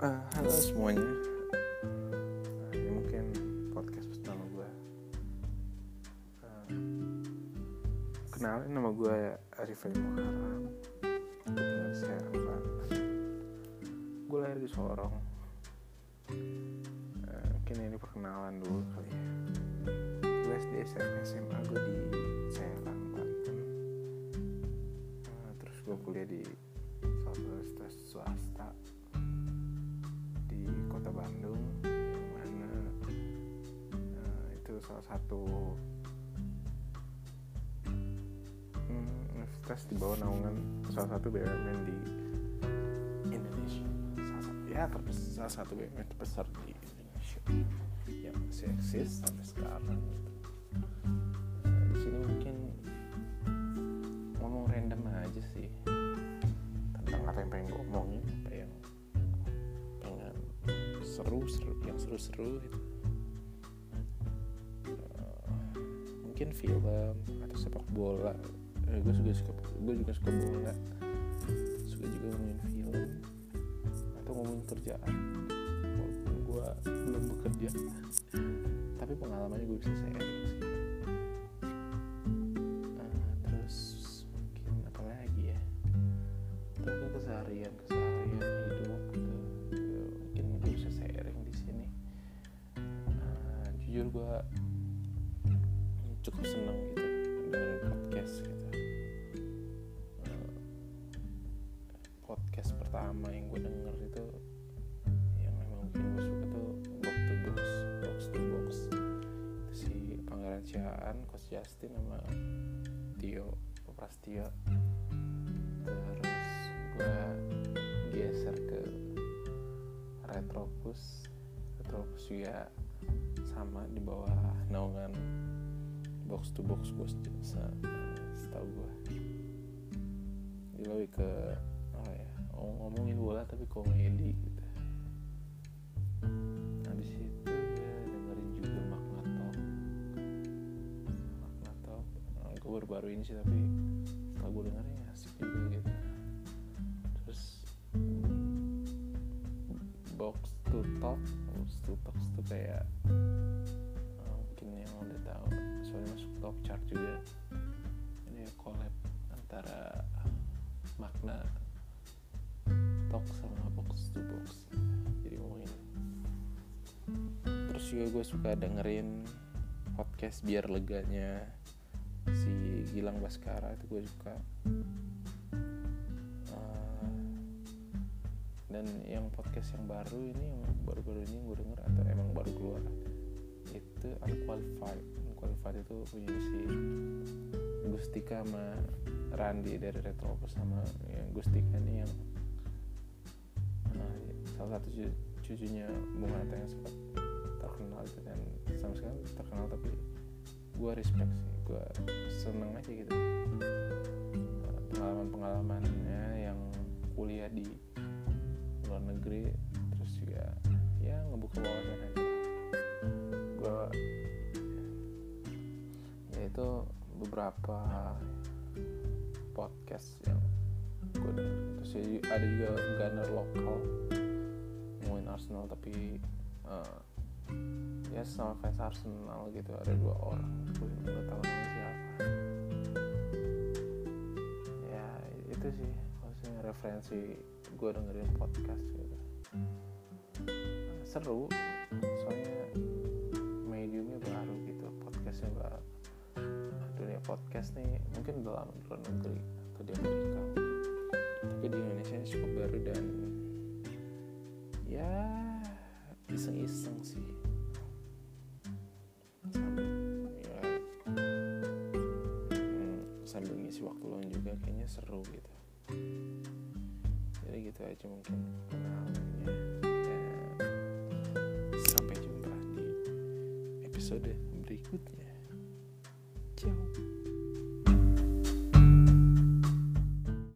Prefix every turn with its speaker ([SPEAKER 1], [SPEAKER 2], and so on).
[SPEAKER 1] uh, halo semuanya. Uh, ini mungkin podcast pertama gue uh, ah, kenalin nama gue Arifin Muharram gue tinggal di Serang gue lahir di Sorong. Uh, mungkin ini perkenalan dulu kali ya. Gue SD SMP SMA gue di Serang Banten. Uh, terus gue kuliah di Universitas swasta. Bandung mana eh, itu salah satu hmm, universitas di bawah naungan salah satu BUMN di Indonesia salah satu, ya terbesar salah satu BUMN terbesar di Indonesia yang masih eksis sampai sekarang gitu. Seru-seru gitu. Eh, mungkin film atau sepak bola. Eh, gue juga suka gue juga suka bola. Suka juga ngomongin film atau ngomongin kerjaan. Walaupun gue belum bekerja tapi pengalamannya gue bisa sih cukup seneng gitu dengerin podcast gitu. Eh, podcast pertama yang gue denger itu yang memang bikin gue suka tuh box to box box to box. Itu si Pangeran Siaan Coach Justin sama Tio Prastio. Terus gue geser ke Retropus Retropus juga sama di bawah naungan box to box gue setahu gue dia lebih ke apa ya ngom- ngomongin bola tapi komedi gitu. Habis itu gue dengerin juga Magna Talk. Magna Talk. Nah, gue baru-baru ini sih tapi top chart juga. Ini collab antara makna talk sama box to box. Jadi ngomongin. Terus juga gue suka dengerin podcast biar leganya si Gilang Baskara itu gue suka. Uh, dan yang podcast yang baru ini yang baru-baru ini gue denger atau emang baru keluar itu unqualified unqualified itu punya si Gustika sama Randi dari Retropus sama yang Gustika ini yang uh, salah satu cu- cucunya Bung Hatta yang sempat terkenal itu dan sama sekali terkenal tapi gue respect sih. Gue seneng aja gitu. Pengalaman-pengalamannya yang kuliah di luar negeri terus juga ya ngebuka wawasan aja gue ya itu beberapa podcast yang gue terus ya ada juga gunner lokal ngomongin Arsenal tapi eh, ya sama fans Arsenal gitu ada dua orang gue nggak tahu nama siapa. Ya itu sih maksudnya referensi gue dengerin podcast gitu. Seru soalnya podcast nih mungkin udah lama di luar negeri atau di Amerika. Tapi di Indonesia ini cukup baru dan ya iseng-iseng sih. Ya. Hmm, sambil ngisi waktu luang juga kayaknya seru gitu. Jadi gitu aja mungkin kenalannya ya, sampai jumpa di episode berikutnya